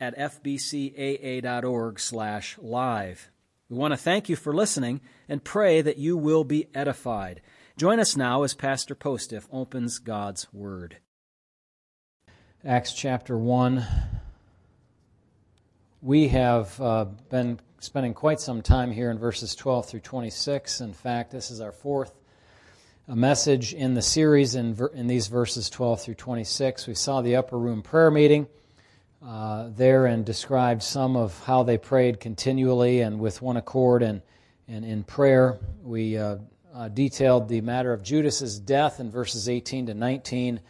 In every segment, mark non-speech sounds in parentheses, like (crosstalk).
at fbcaa.org slash live. We want to thank you for listening and pray that you will be edified. Join us now as Pastor Postiff opens God's Word. Acts chapter 1. We have uh, been spending quite some time here in verses 12 through 26. In fact, this is our fourth uh, message in the series in, in these verses 12 through 26. We saw the upper room prayer meeting uh, there and described some of how they prayed continually and with one accord and, and in prayer. We uh, uh, detailed the matter of Judas's death in verses 18 to 19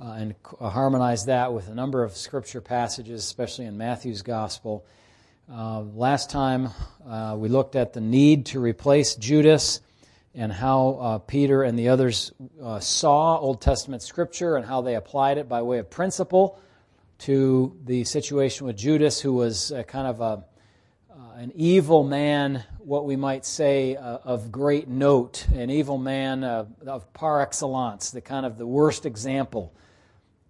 uh, and harmonized that with a number of scripture passages, especially in Matthew's gospel. Uh, last time uh, we looked at the need to replace Judas and how Peter and the others saw Old Testament scripture and how they applied it by way of principle to the situation with Judas, who was kind of a, uh, an evil man, what we might say uh, of great note, an evil man uh, of par excellence, the kind of the worst example.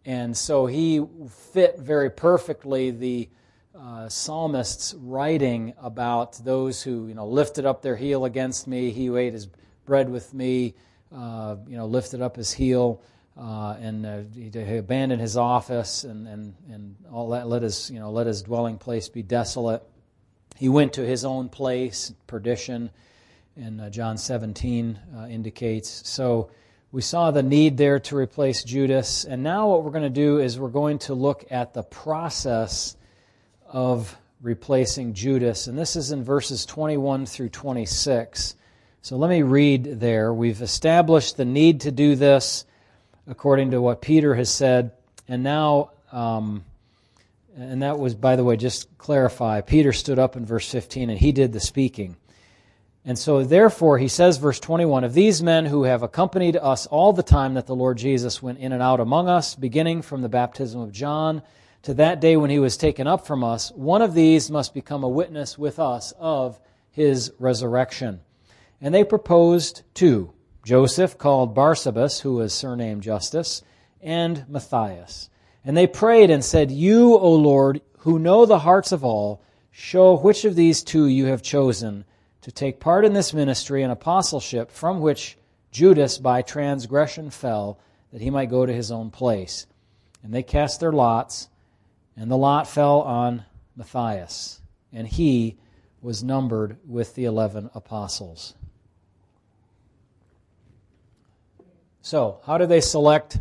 And so he fit very perfectly the uh, psalmist's writing about those who you know lifted up their heel against me. He who ate his bread with me, uh, you know, lifted up his heel uh, and uh, he, he, abandoned his office and, and, and all that, let his, you know, let his dwelling place be desolate. He went to his own place, perdition, and uh, John 17 uh, indicates. So we saw the need there to replace Judas, and now what we're going to do is we're going to look at the process of replacing Judas, and this is in verses 21 through 26. So let me read there. We've established the need to do this according to what Peter has said. And now, um, and that was, by the way, just clarify, Peter stood up in verse 15 and he did the speaking. And so, therefore, he says, verse 21 of these men who have accompanied us all the time that the Lord Jesus went in and out among us, beginning from the baptism of John to that day when he was taken up from us, one of these must become a witness with us of his resurrection. And they proposed two Joseph called Barsabas, who was surnamed Justus, and Matthias. And they prayed and said, You, O Lord, who know the hearts of all, show which of these two you have chosen to take part in this ministry and apostleship from which Judas by transgression fell, that he might go to his own place. And they cast their lots, and the lot fell on Matthias, and he was numbered with the eleven apostles. So, how do they select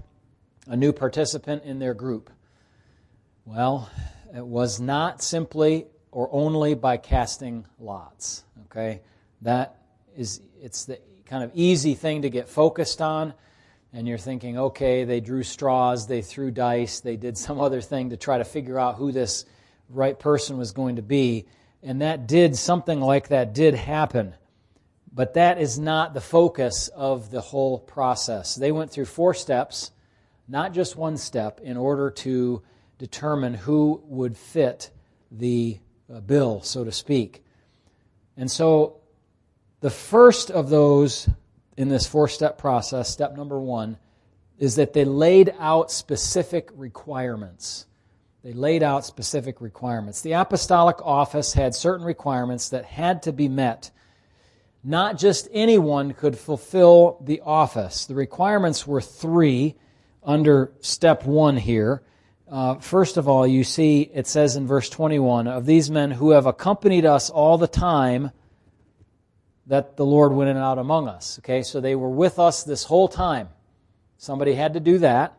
a new participant in their group? Well, it was not simply or only by casting lots. Okay? That is it's the kind of easy thing to get focused on and you're thinking, okay, they drew straws, they threw dice, they did (laughs) some other thing to try to figure out who this right person was going to be. And that did, something like that did happen. But that is not the focus of the whole process. They went through four steps, not just one step, in order to determine who would fit the uh, bill, so to speak. And so the first of those in this four step process, step number one, is that they laid out specific requirements. They laid out specific requirements. The apostolic office had certain requirements that had to be met not just anyone could fulfill the office. The requirements were three under step one here. Uh, first of all, you see it says in verse 21 of these men who have accompanied us all the time that the Lord went in and out among us. Okay, so they were with us this whole time. Somebody had to do that.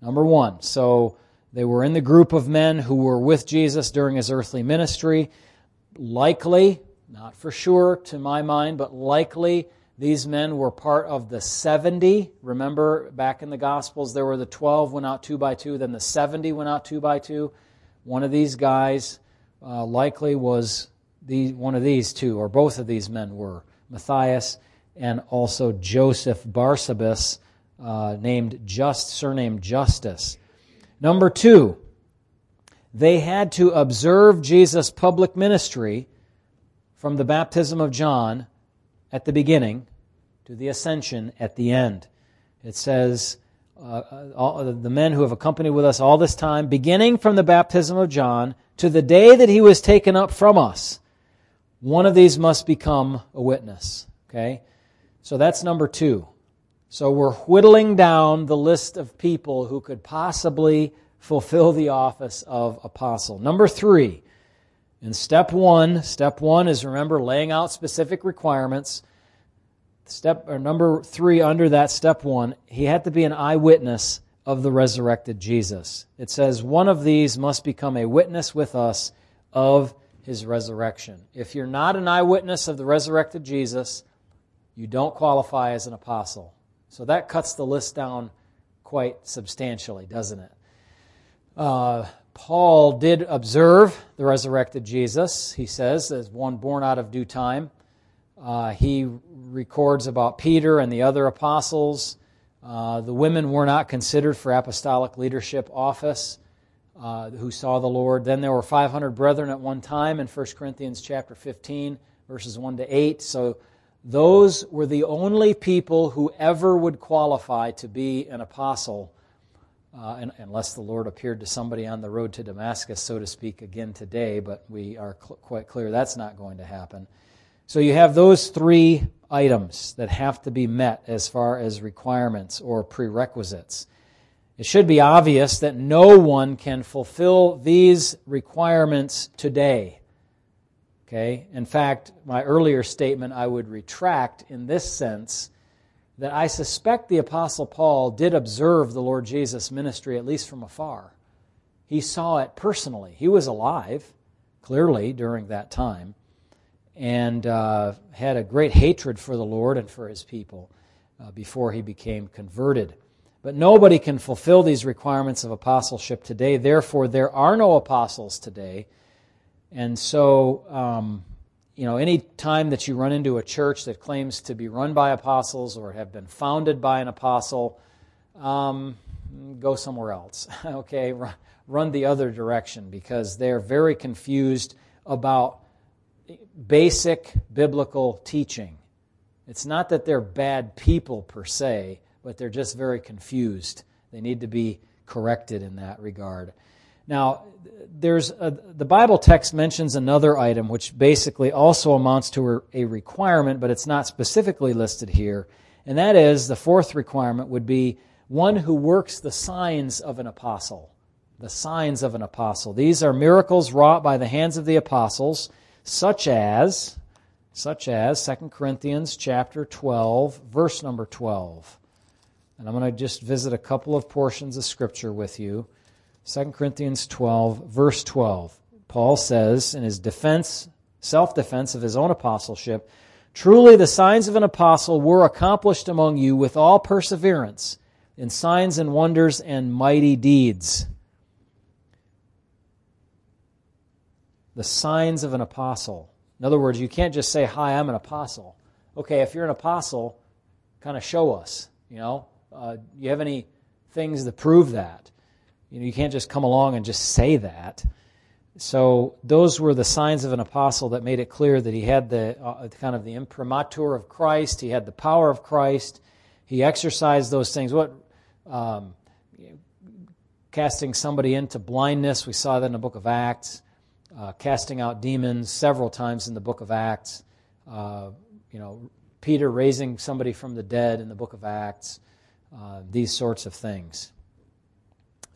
Number one. So they were in the group of men who were with Jesus during his earthly ministry. Likely, not for sure to my mind, but likely these men were part of the 70. Remember back in the Gospels, there were the 12 went out two by two, then the 70 went out two by two. One of these guys uh, likely was the, one of these two, or both of these men were Matthias and also Joseph Barsabas, uh, named Just, surnamed Justus. Number two, they had to observe Jesus' public ministry from the baptism of John at the beginning to the ascension at the end. It says, uh, all, the men who have accompanied with us all this time, beginning from the baptism of John to the day that he was taken up from us, one of these must become a witness. Okay? So that's number two. So we're whittling down the list of people who could possibly fulfill the office of apostle. Number three, in step one, step one is remember laying out specific requirements. Step or number three under that step one, he had to be an eyewitness of the resurrected Jesus. It says one of these must become a witness with us of his resurrection. If you're not an eyewitness of the resurrected Jesus, you don't qualify as an apostle. So that cuts the list down quite substantially, doesn't it? Uh, Paul did observe the resurrected Jesus, he says, as one born out of due time. Uh, he records about Peter and the other apostles. Uh, the women were not considered for apostolic leadership office uh, who saw the Lord. Then there were 500 brethren at one time in 1 Corinthians chapter 15, verses 1 to 8. So those were the only people who ever would qualify to be an apostle, uh, unless the Lord appeared to somebody on the road to Damascus, so to speak, again today, but we are cl- quite clear that's not going to happen. So you have those three items that have to be met as far as requirements or prerequisites. It should be obvious that no one can fulfill these requirements today. Okay? In fact, my earlier statement I would retract in this sense that I suspect the Apostle Paul did observe the Lord Jesus' ministry, at least from afar. He saw it personally. He was alive, clearly, during that time and uh, had a great hatred for the Lord and for his people uh, before he became converted. But nobody can fulfill these requirements of apostleship today. Therefore, there are no apostles today. And so, um, you know, any time that you run into a church that claims to be run by apostles or have been founded by an apostle, um, go somewhere else. (laughs) okay, run the other direction because they're very confused about basic biblical teaching. It's not that they're bad people per se, but they're just very confused. They need to be corrected in that regard. Now, there's a, the Bible text mentions another item which basically also amounts to a requirement, but it's not specifically listed here. And that is the fourth requirement would be one who works the signs of an apostle. The signs of an apostle. These are miracles wrought by the hands of the apostles such as such as 2 Corinthians chapter 12 verse number 12. And I'm going to just visit a couple of portions of scripture with you. 2 Corinthians 12 verse 12. Paul says in his defense self-defense of his own apostleship, truly the signs of an apostle were accomplished among you with all perseverance in signs and wonders and mighty deeds. the signs of an apostle. In other words, you can't just say, Hi, I'm an apostle. Okay, if you're an apostle, kind of show us. You know, uh, you have any things that prove that? You know, you can't just come along and just say that. So those were the signs of an apostle that made it clear that he had the uh, kind of the imprimatur of Christ. He had the power of Christ. He exercised those things. What um, casting somebody into blindness? We saw that in the book of Acts uh, casting out demons several times in the book of Acts. Uh, you know, Peter raising somebody from the dead in the book of Acts. Uh, these sorts of things.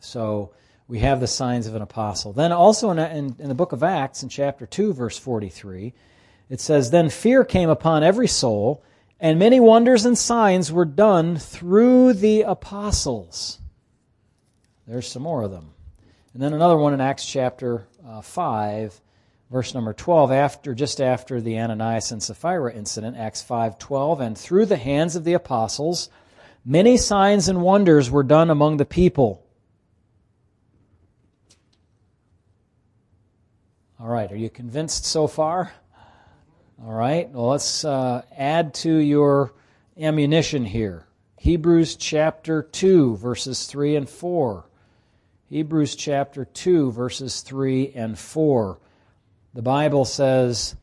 So we have the signs of an apostle. Then also in, in, in the book of Acts, in chapter 2, verse 43, it says, Then fear came upon every soul, and many wonders and signs were done through the apostles. There's some more of them. And then another one in Acts chapter uh, 5, verse number 12, after, just after the Ananias and Sapphira incident, Acts 5.12, and through the hands of the apostles, many signs and wonders were done among the people. All right, are you convinced so far? All right, well, let's uh, add to your ammunition here. Hebrews chapter 2, verses 3 and 4. Hebrews chapter 2, verses 3 and 4. The Bible says,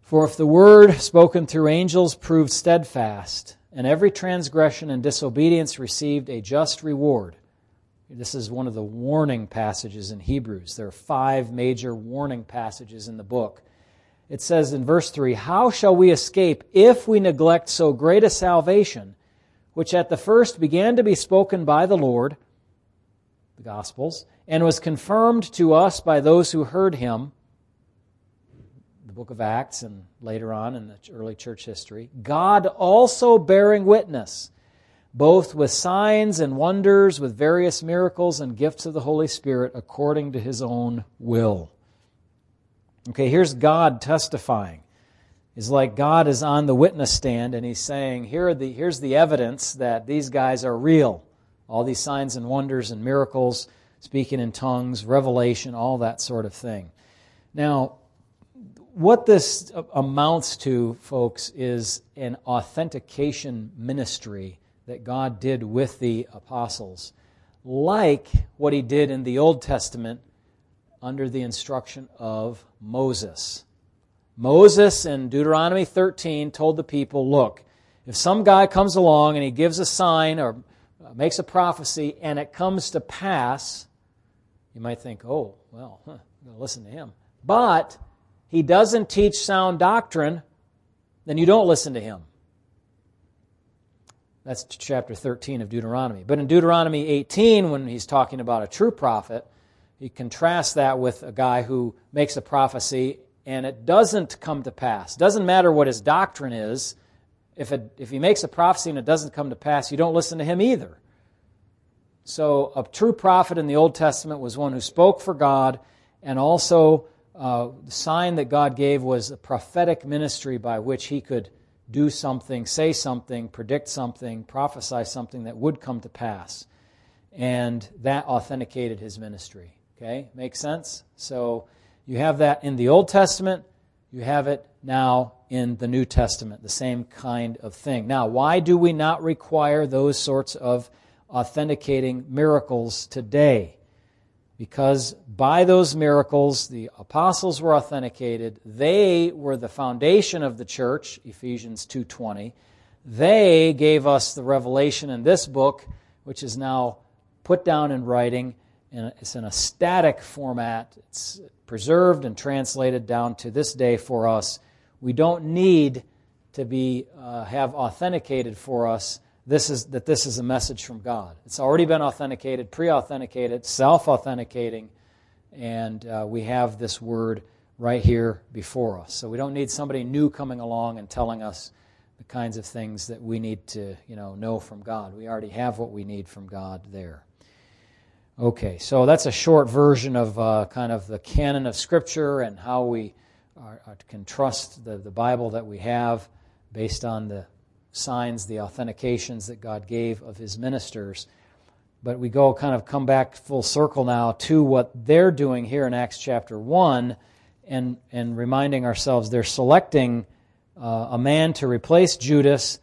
For if the word spoken through angels proved steadfast, and every transgression and disobedience received a just reward. This is one of the warning passages in Hebrews. There are five major warning passages in the book. It says in verse 3 How shall we escape if we neglect so great a salvation, which at the first began to be spoken by the Lord, the Gospels, and was confirmed to us by those who heard him? The book of Acts and later on in the early church history, God also bearing witness, both with signs and wonders, with various miracles and gifts of the Holy Spirit according to his own will. Okay, here's God testifying. It's like God is on the witness stand and he's saying, Here the, here's the evidence that these guys are real. All these signs and wonders and miracles, speaking in tongues, revelation, all that sort of thing. Now, what this amounts to, folks, is an authentication ministry that God did with the apostles, like what he did in the Old Testament under the instruction of Moses. Moses in Deuteronomy 13 told the people, look, if some guy comes along and he gives a sign or makes a prophecy and it comes to pass, you might think, oh, well, huh, listen to him. But he doesn't teach sound doctrine, then you don't listen to him. That's chapter 13 of Deuteronomy. But in Deuteronomy 18, when he's talking about a true prophet, he contrasts that with a guy who makes a prophecy and it doesn't come to pass. Doesn't matter what his doctrine is. If, it, if he makes a prophecy and it doesn't come to pass, you don't listen to him either. So, a true prophet in the Old Testament was one who spoke for God and also uh, the sign that God gave was a prophetic ministry by which he could do something, say something, predict something, prophesy something that would come to pass. And that authenticated his ministry. Okay? Makes sense? So you have that in the Old Testament, you have it now in the New Testament, the same kind of thing. Now, why do we not require those sorts of authenticating miracles today? Because by those miracles the apostles were authenticated. They were the foundation of the church ephesians 2.20 they gave us the revelation in this book which is now put down in writing. And it's in a static format. It's preserved and translated down to this day for us. We don't need to be uh, have authenticated for us this is, that this is a message from God. It's already been authenticated, pre authenticated, self authenticating, and uh, we have this word right here before us. So we don't need somebody new coming along and telling us the kinds of things that we need to you know, know from God. We already have what we need from God there. Okay, so that's a short version of uh, kind of the canon of Scripture and how we are, are, can trust the, the Bible that we have based on the signs, the authentications that God gave of his ministers. But we go kind of come back full circle now to what they're doing here in Acts chapter 1 and, and reminding ourselves they're selecting uh, a man to replace Judas,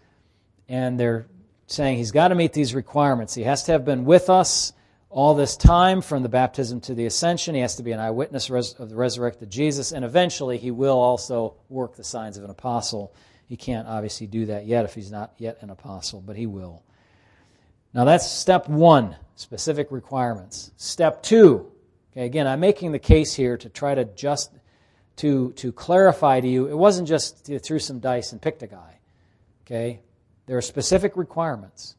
and they're saying he's got to meet these requirements. He has to have been with us all this time from the baptism to the ascension. He has to be an eyewitness of the resurrected Jesus, and eventually he will also work the signs of an apostle he can't obviously do that yet if he's not yet an apostle, but he will. Now that's step one, specific requirements. Step two, okay, again, I'm making the case here to try to just to to clarify to you, it wasn't just you threw some dice and picked a guy. Okay? There are specific requirements.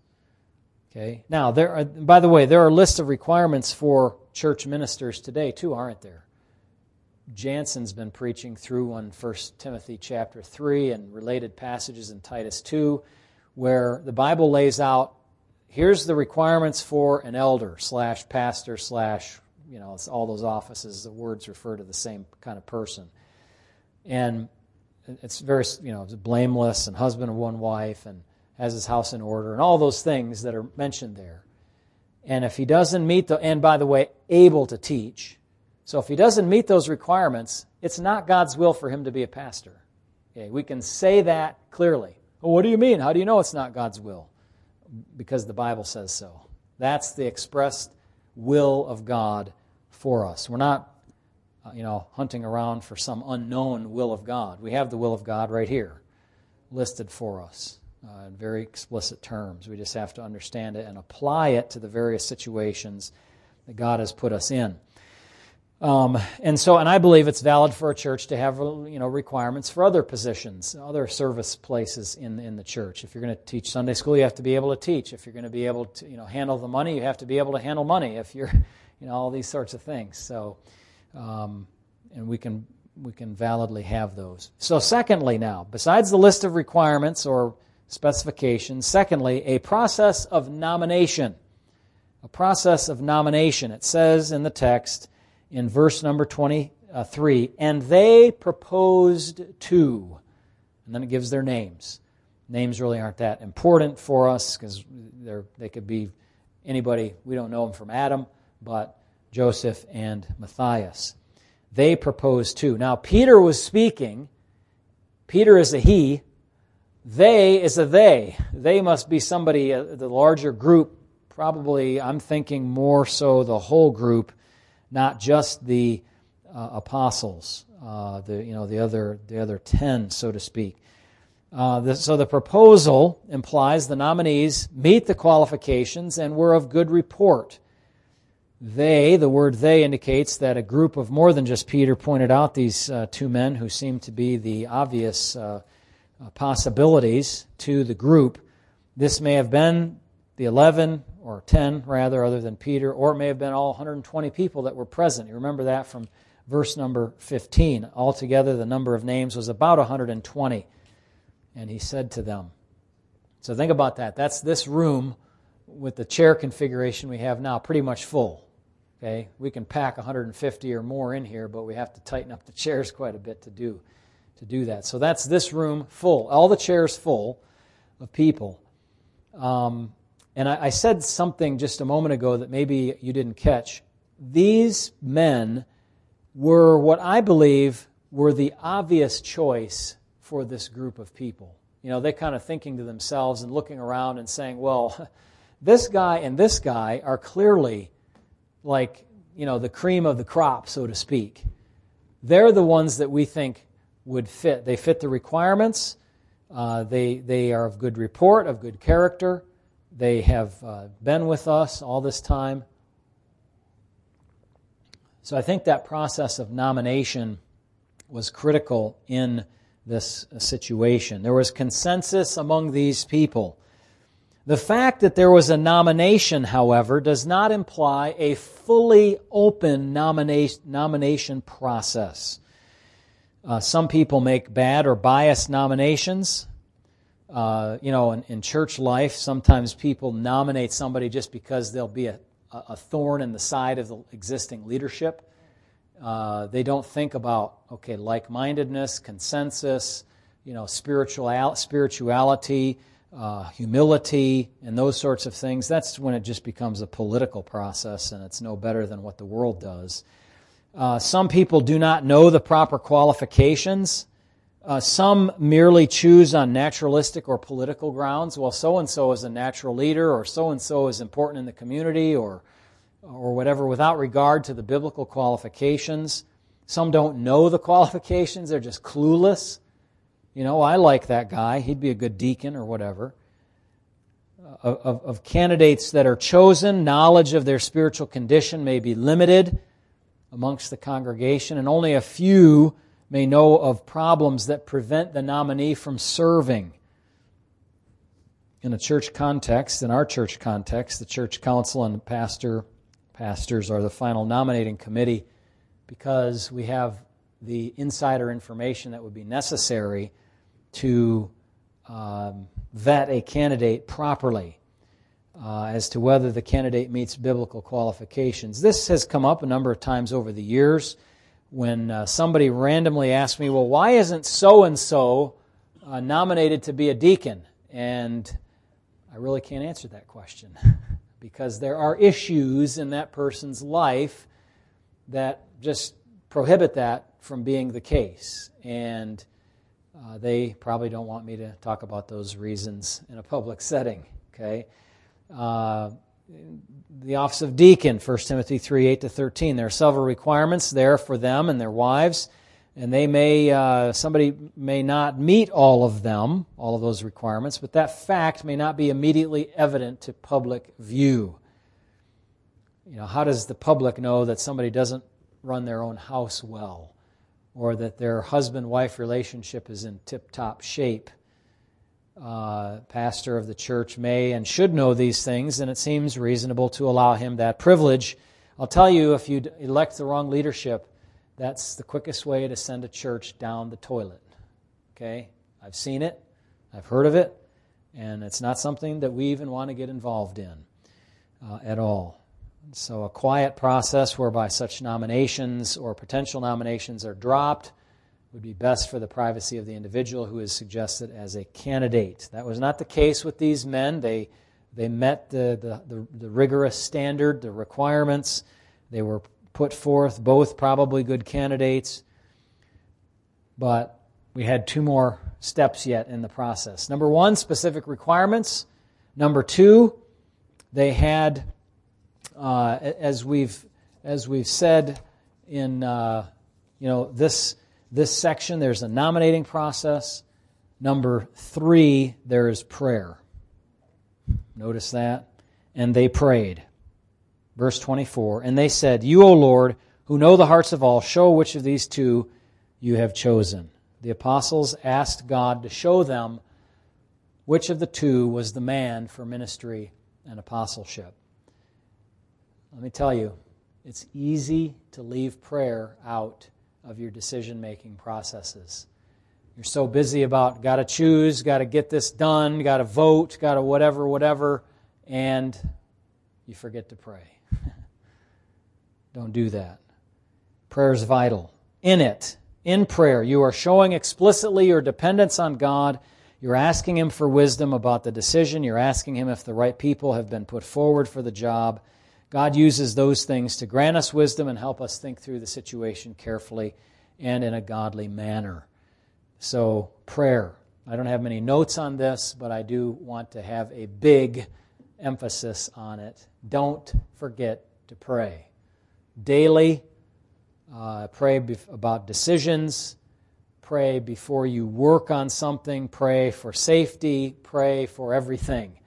Okay? Now, there are, by the way, there are lists of requirements for church ministers today too, aren't there? Jansen's been preaching through on 1 Timothy chapter 3 and related passages in Titus 2, where the Bible lays out here's the requirements for an elder slash pastor slash, you know, it's all those offices. The words refer to the same kind of person. And it's very, you know, blameless and husband of one wife and has his house in order and all those things that are mentioned there. And if he doesn't meet the, and by the way, able to teach, so if he doesn't meet those requirements, it's not God's will for him to be a pastor. Okay, we can say that clearly. Well, what do you mean? How do you know it's not God's will? Because the Bible says so. That's the expressed will of God for us. We're not, uh, you know, hunting around for some unknown will of God. We have the will of God right here, listed for us uh, in very explicit terms. We just have to understand it and apply it to the various situations that God has put us in. Um, and so, and I believe it's valid for a church to have you know requirements for other positions, other service places in in the church. If you're going to teach Sunday school, you have to be able to teach. If you're going to be able to you know handle the money, you have to be able to handle money. If you're (laughs) you know all these sorts of things. So, um, and we can we can validly have those. So, secondly, now besides the list of requirements or specifications, secondly, a process of nomination. A process of nomination. It says in the text in verse number 23 and they proposed two. And then it gives their names. Names really aren't that important for us because they could be anybody. We don't know them from Adam, but Joseph and Matthias. They proposed two. Now, Peter was speaking. Peter is a he. They is a they. They must be somebody, uh, the larger group, probably, I'm thinking more so the whole group not just the uh, apostles, uh, the you know the other the other ten, so to speak. Uh, the, so the proposal implies the nominees meet the qualifications and were of good report. They, the word they indicates that a group of more than just Peter pointed out these uh, two men who seem to be the obvious uh, uh, possibilities to the group. This may have been the 11 or 10 rather, other than Peter, or it may have been all 120 people that were present. You remember that from verse number 15. Altogether, the number of names was about 120. And he said to them, So think about that. That's this room with the chair configuration we have now, pretty much full. Okay, we can pack 150 or more in here, but we have to tighten up the (laughs) chairs quite a bit to do to do that. So that's this room full, all the chairs full of people. Um, and I, I said something just a moment ago that maybe you didn't catch. These men were what I believe were the obvious choice for this group of people. You know, they're kind of thinking to themselves and looking around and saying, well, (laughs) this guy and this guy are clearly like, you know, the cream of the crop, so to speak. They're the ones that we think would fit. They fit the requirements. Uh, they, they are of good report, of good character. They have uh, been with us all this time. So I think that process of nomination was critical in this situation. There was consensus among these people. The fact that there was a nomination, however, does not imply a fully open nomination, nomination process. Uh, some people make bad or biased nominations. Uh, you know, in, in, church life, sometimes people nominate somebody just because they'll be a, a thorn in the side of the existing leadership. Uh, they don't think about, okay, like mindedness, consensus, you know, spiritual, spirituality, uh, humility, and those sorts of things. That's when it just becomes a political process and it's no better than what the world does. Uh, some people do not know the proper qualifications uh, some merely choose on naturalistic or political grounds. Well, so and so is a natural leader, or so and so is important in the community, or, or whatever, without regard to the biblical qualifications. Some don't know the (laughs) qualifications, they're just clueless. You know, I like that guy, he'd be a good deacon, or whatever. Uh, of, of candidates that are chosen, knowledge of their spiritual condition may be limited amongst the congregation, and only a few may know of problems that prevent the nominee from serving. In a church context, in our church context, the church council and pastor, pastors are the final nominating committee because we have the insider information that would be necessary to um, vet a candidate properly uh, as to whether the candidate meets biblical qualifications. This has come up a number of times over the years when uh, somebody randomly asked me, Well, why isn't so and so nominated to be a deacon? And I really can't answer that question (laughs) because there are issues in that person's life that just prohibit that from being the case. And Uh, they probably don't want me to talk about those reasons in a public setting. Okay. Uh, the office of deacon, 1 Timothy 3 8 to 13. There are several requirements there for them and their wives, and they may, uh, somebody may not meet all of them, all of those requirements, but that fact may not be immediately evident to public view. You know, how does the public know that somebody doesn't run their own house well, or that their husband wife relationship is in tip top shape? Uh, pastor of the church may and should know these things, and it seems reasonable to allow him that privilege. I'll tell you, if you elect the wrong leadership, that's the quickest way to send a church down the toilet. Okay? I've seen it, I've heard of it, and it's not something that we even want to get involved in uh, at all. So, a quiet process whereby such nominations or potential nominations are dropped would be best for the privacy of the individual who is suggested as a candidate. That was not the case with these men. They, they met the, the, the, the rigorous standard, the requirements. They were put forth, both probably good candidates. But we had two more steps yet in the process. Number one, specific requirements. Number two, they had, uh, as we've as we've said in uh, you know this this section, there's a nominating process. Number three, there is prayer. Notice that. And they prayed. Verse 24. And they said, You, O Lord, who know the hearts of all, show which of these two you have chosen. The apostles asked God to show them which of the two was the man for ministry and apostleship. Let me tell you, it's easy to leave prayer out of your decision making processes. You're so busy about got to choose, got to get this done, got to vote, got to whatever, whatever, and you forget to pray. (laughs) Don't do that. Prayer is vital. In it, in prayer, you are showing explicitly your dependence on God. You're asking Him for wisdom about the decision. You're asking Him if the right people have been put forward for the job. God uses those things to grant us wisdom and help us think through the situation carefully and in a godly manner. So, prayer. I don't have many notes on this, but I do want to have a big emphasis on it. Don't forget to pray. Daily, uh, pray about decisions. Pray before you work on something. Pray for safety. Pray for everything.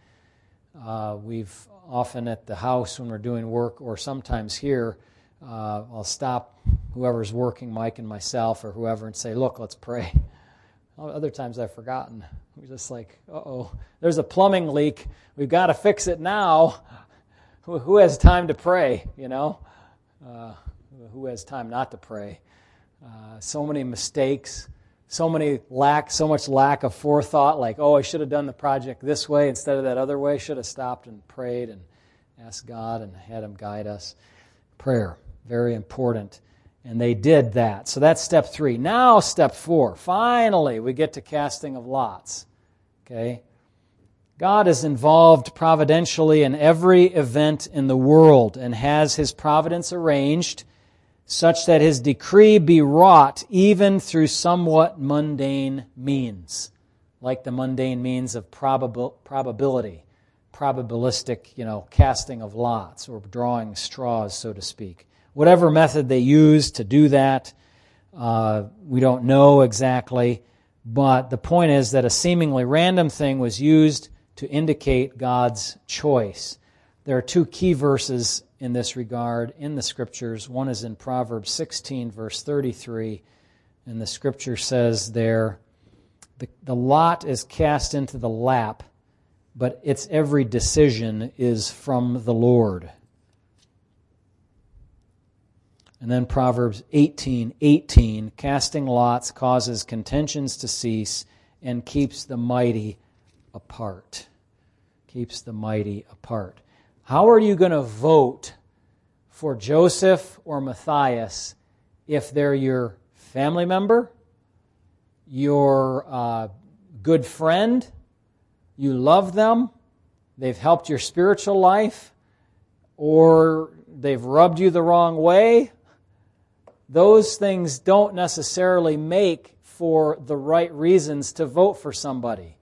Uh, we've often at the house when we're doing work, or sometimes here, uh, I'll stop whoever's working, Mike and myself, or whoever, and say, Look, let's pray. (laughs) Other times I've forgotten. We're just like, uh oh, there's a plumbing leak. We've got to fix it now. (laughs) Who has time to pray, you know? Uh, who has time not to pray? Uh, so many mistakes so many lack, so much lack of forethought, like, oh, I should have done the project this way instead of that other way. Should have stopped and prayed and asked God and had Him guide us. Prayer, very important. And they did that. So that's step three. Now, step four. Finally, we get to casting of lots. Okay? God is involved providentially in every event in the world and has His providence arranged such that his decree be wrought even through somewhat mundane means, like the mundane means of probabil- probability, probabilistic, you know, casting of lots or drawing straws, so to speak. Whatever method they use to do that, uh, we don't know exactly, but the point is that a seemingly random thing was used to indicate God's choice. There are two key verses in this regard in the scriptures. One is in Proverbs 16, verse 33, and the scripture says there, the, the lot is cast into the lap, but its every decision is from the Lord. And then Proverbs 18, 18, casting lots causes contentions to cease and keeps the mighty apart. Keeps the mighty apart. How are you going to vote for Joseph or Matthias if they're your family member, your uh, good friend, you love them, they've helped your spiritual life, or they've rubbed you the wrong way? Those things don't necessarily make for the right reasons to vote for somebody.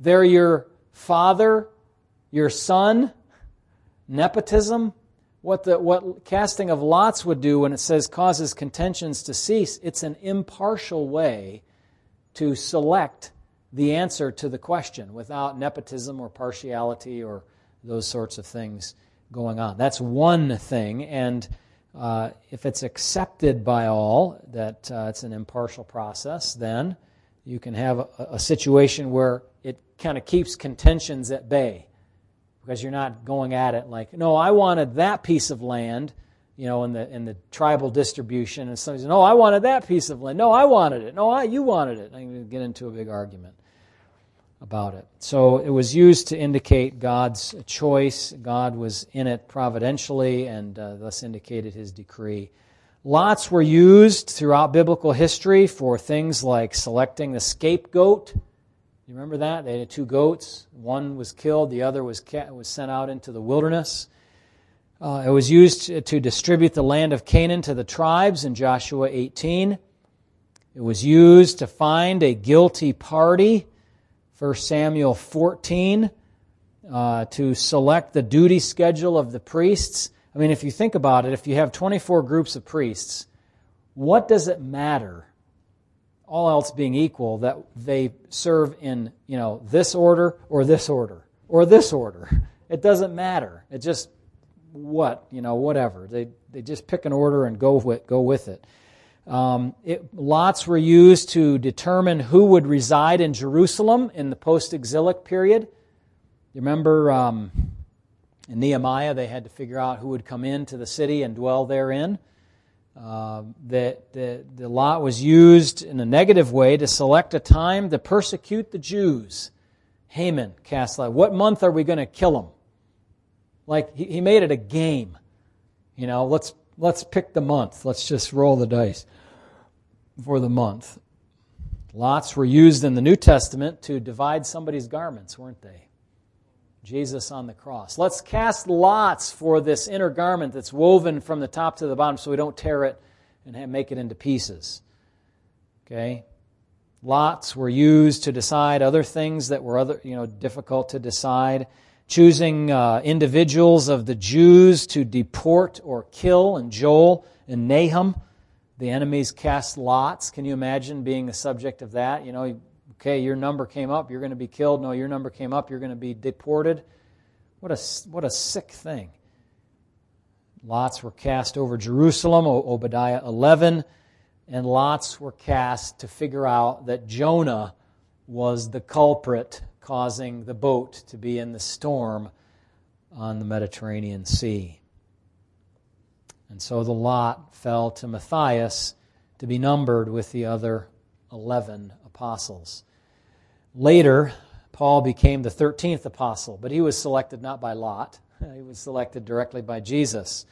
They're your father, your son, nepotism. What, the, what casting of lots would do when it says causes contentions to cease, it's an impartial way to select the answer to the question without nepotism or partiality or those sorts of things going on. That's one thing, and uh, if it's accepted by all that uh, it's an impartial process, then you can have a, a situation where it kind of keeps contentions at bay because you're not going at it like, no, I wanted that piece of land, you know, in the in the tribal distribution, and somebody says, no, I wanted that piece of land. No, I wanted it. No, I, you wanted it. I'm going to get into a big argument about it. So it was used to indicate God's choice. God was in it providentially and uh, thus indicated his decree. Lots were used throughout biblical history for things like selecting the scapegoat. You remember that? They had two goats. One was killed, the other was, was sent out into the wilderness. Uh, it was used to distribute the land of Canaan to the tribes in Joshua 18. It was used to find a guilty party 1 Samuel 14 uh, to select the duty schedule of the priests. I mean, if you think about it, if you have 24 groups of priests, what does it matter, all else being equal, that they serve in, you know, this order or this order or this order? (laughs) It doesn't matter. It just what, you know, whatever. They, they just pick an order and go with, go with it. Um, it, lots were used to determine who would reside in Jerusalem in the post exilic period. You remember um, in Nehemiah, they had to figure out who would come into the city and dwell therein. Uh, the, the, the lot was used in a negative way to select a time to persecute the Jews. Haman cast light. What month are we going to kill him? Like, he, he made it a game. You know, let's, let's pick the month. Let's just roll the dice for the month. Lots were used in the New Testament to divide somebody's garments, weren't they? Jesus on the cross. Let's cast lots for this inner garment that's woven from the top to the bottom so we don't tear it and make it into pieces. Okay? Lots were used to decide other things that were other, you know, difficult to decide. Choosing uh, individuals of the Jews to deport or kill, and Joel and Nahum the enemies cast lots. Can you imagine being the subject of that? You know, okay, your number came up, you're going to be killed. No, your number came up, you're going to be deported. What a, what a sick thing. Lots were cast over Jerusalem, Obadiah 11, and lots were cast to figure out that Jonah was the culprit causing the boat to be in the storm on the Mediterranean Sea. And so the lot fell to Matthias to be numbered with the other 11 apostles. Later, Paul became the 13th apostle, but he was selected not by Lot. (laughs) He was selected directly by Jesus,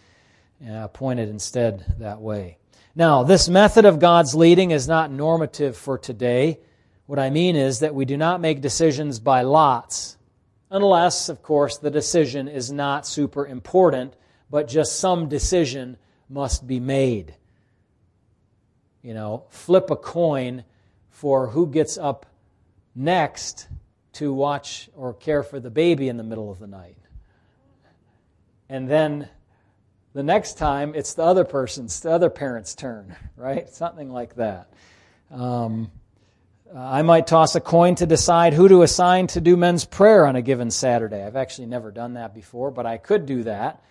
and appointed instead that way. Now, this method of God's leading is not normative for today. What I mean is that we do not make decisions by lots, unless, of course, the decision is not super important but just some decision must be made. You know, flip a coin for who gets up next to watch or care for the baby in the middle of the night. And then the next time, it's the other person's, the other parent's turn, (laughs) right? Something like that. Um, I might toss a coin to decide who to assign to do men's prayer on a given Saturday. I've actually never done that before, but I could do that.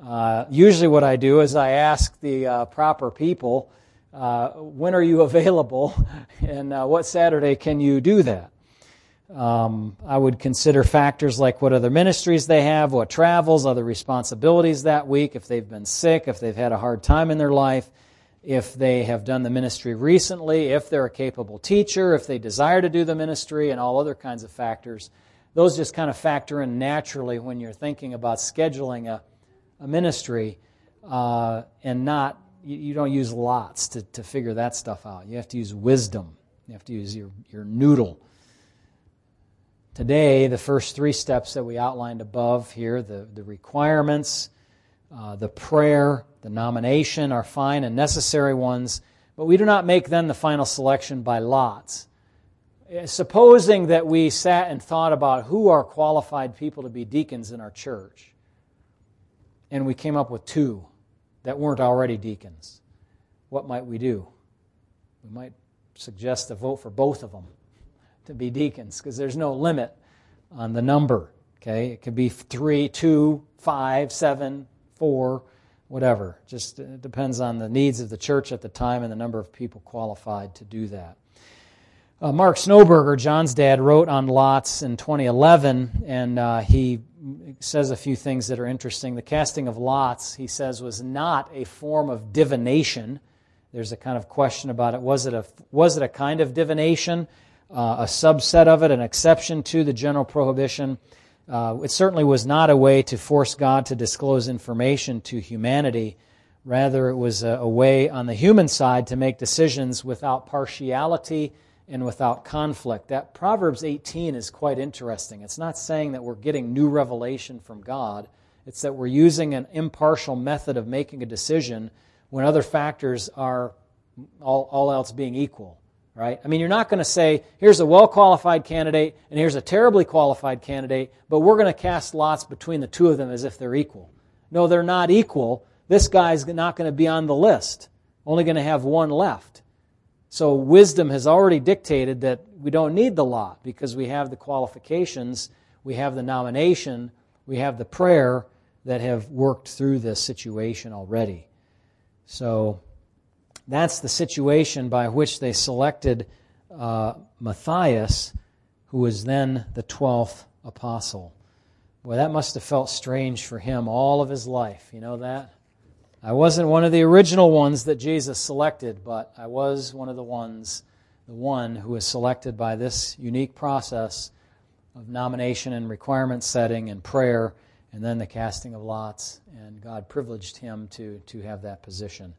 Uh, usually, what I do is I ask the uh, proper people, uh, when are you available, (laughs) and uh, what Saturday can you do that? Um, I would consider factors like what other ministries they have, what travels, other responsibilities that week, if they've been sick, if they've had a hard time in their life, if they have done the ministry recently, if they're a capable teacher, if they desire to do the ministry, and all other kinds of factors. Those just kind of factor in naturally when you're thinking about scheduling a a ministry uh, and not, you, you, don't use lots to, to figure that stuff out. You have to use wisdom, you have to use your, your noodle. Today, the first three steps that we outlined above here the, the requirements, uh, the prayer, the nomination are fine and necessary ones, But we do not make then the final selection by lots. Eh, supposing that we sat and thought about who are qualified people to be deacons in our church, and we came up with two that weren't already deacons, what might we do? We might suggest a vote for both of them to be deacons because there's no limit on the number. Okay, it could be three, two, five, seven, four, whatever. Just uh, depends on the needs of the church at the time and the number of people qualified to do that. Uh, Mark Snoeberger, John's dad, wrote on lots in 2011, and uh, he says a few things that are interesting. The casting of lots, he says, was not a form of divination. There's a kind of question about it. Was it a, was it a kind of divination, uh, a subset of it, an exception to the general prohibition? Uh, it certainly was not a way to force God to disclose information to humanity. Rather, it was a, a way on the human side to make decisions without partiality and without conflict. That Proverbs 18 is quite interesting. It's not saying that we're getting new revelation from God, it's that we're using an impartial method of making a decision when other factors are all, all else being equal right? I mean, you're not going to say, here's a well qualified candidate and here's a terribly qualified candidate, but we're going to cast lots between the two of them as if they're equal. No, they're not equal. This guy's not going to be on the list, only going to have one left. So wisdom has already dictated that we don't need the lot because we have the qualifications, we have the nomination, we have the prayer that have worked through this situation already. So that's the situation by which they selected uh, Matthias, who was then the 12th apostle. Boy, that must have felt strange for him all of his life. You know that? I wasn't one of the original ones that Jesus selected, but I was one of the ones, the one who was selected by this unique process of nomination and requirement setting and prayer and then the casting of lots. And God privileged him to, to have that position.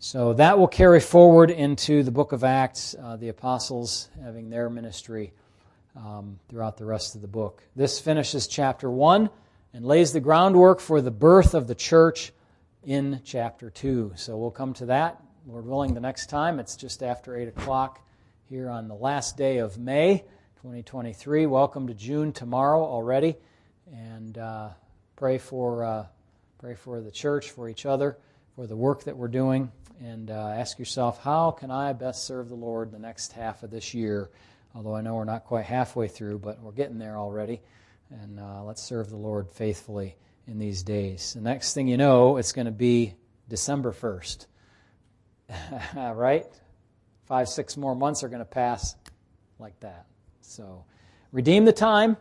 So that will carry forward into the book of Acts, uh, the apostles having their ministry um, throughout the rest of the book. This finishes chapter 1 and lays the groundwork for the birth of the church in chapter 2. So we'll come to that, Lord willing, the next time. It's just after 8 o'clock here on the last day of May 2023. Welcome to June tomorrow already. And uh, pray, for, uh, pray for the church, for each other, for the work that we're doing and uh, ask yourself, how can I best serve the Lord the next half of this year? Although I know we're not quite halfway through, but we're getting there already. And uh, let's serve the Lord faithfully in these days. The next thing you know, it's going to be December 1st. (laughs) right? Five, six more months are going to pass like that. So, redeem the time,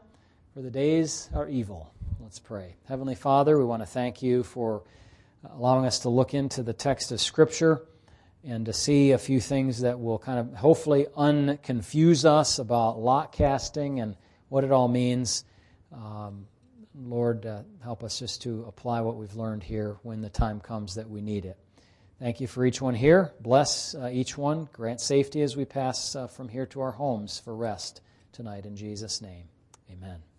for the days are evil. Let's pray. Heavenly Father, we want to thank you for allowing us to look into the text of Scripture and to see a few things that will kind of hopefully unconfuse us about lot casting and what it all means. Um, Lord, uh, help us just to apply what we've learned here when the time comes that we need it. Thank you for each one here. Bless uh, each one. Grant safety as we pass uh, from here to our homes for rest tonight in Jesus' name. Amen.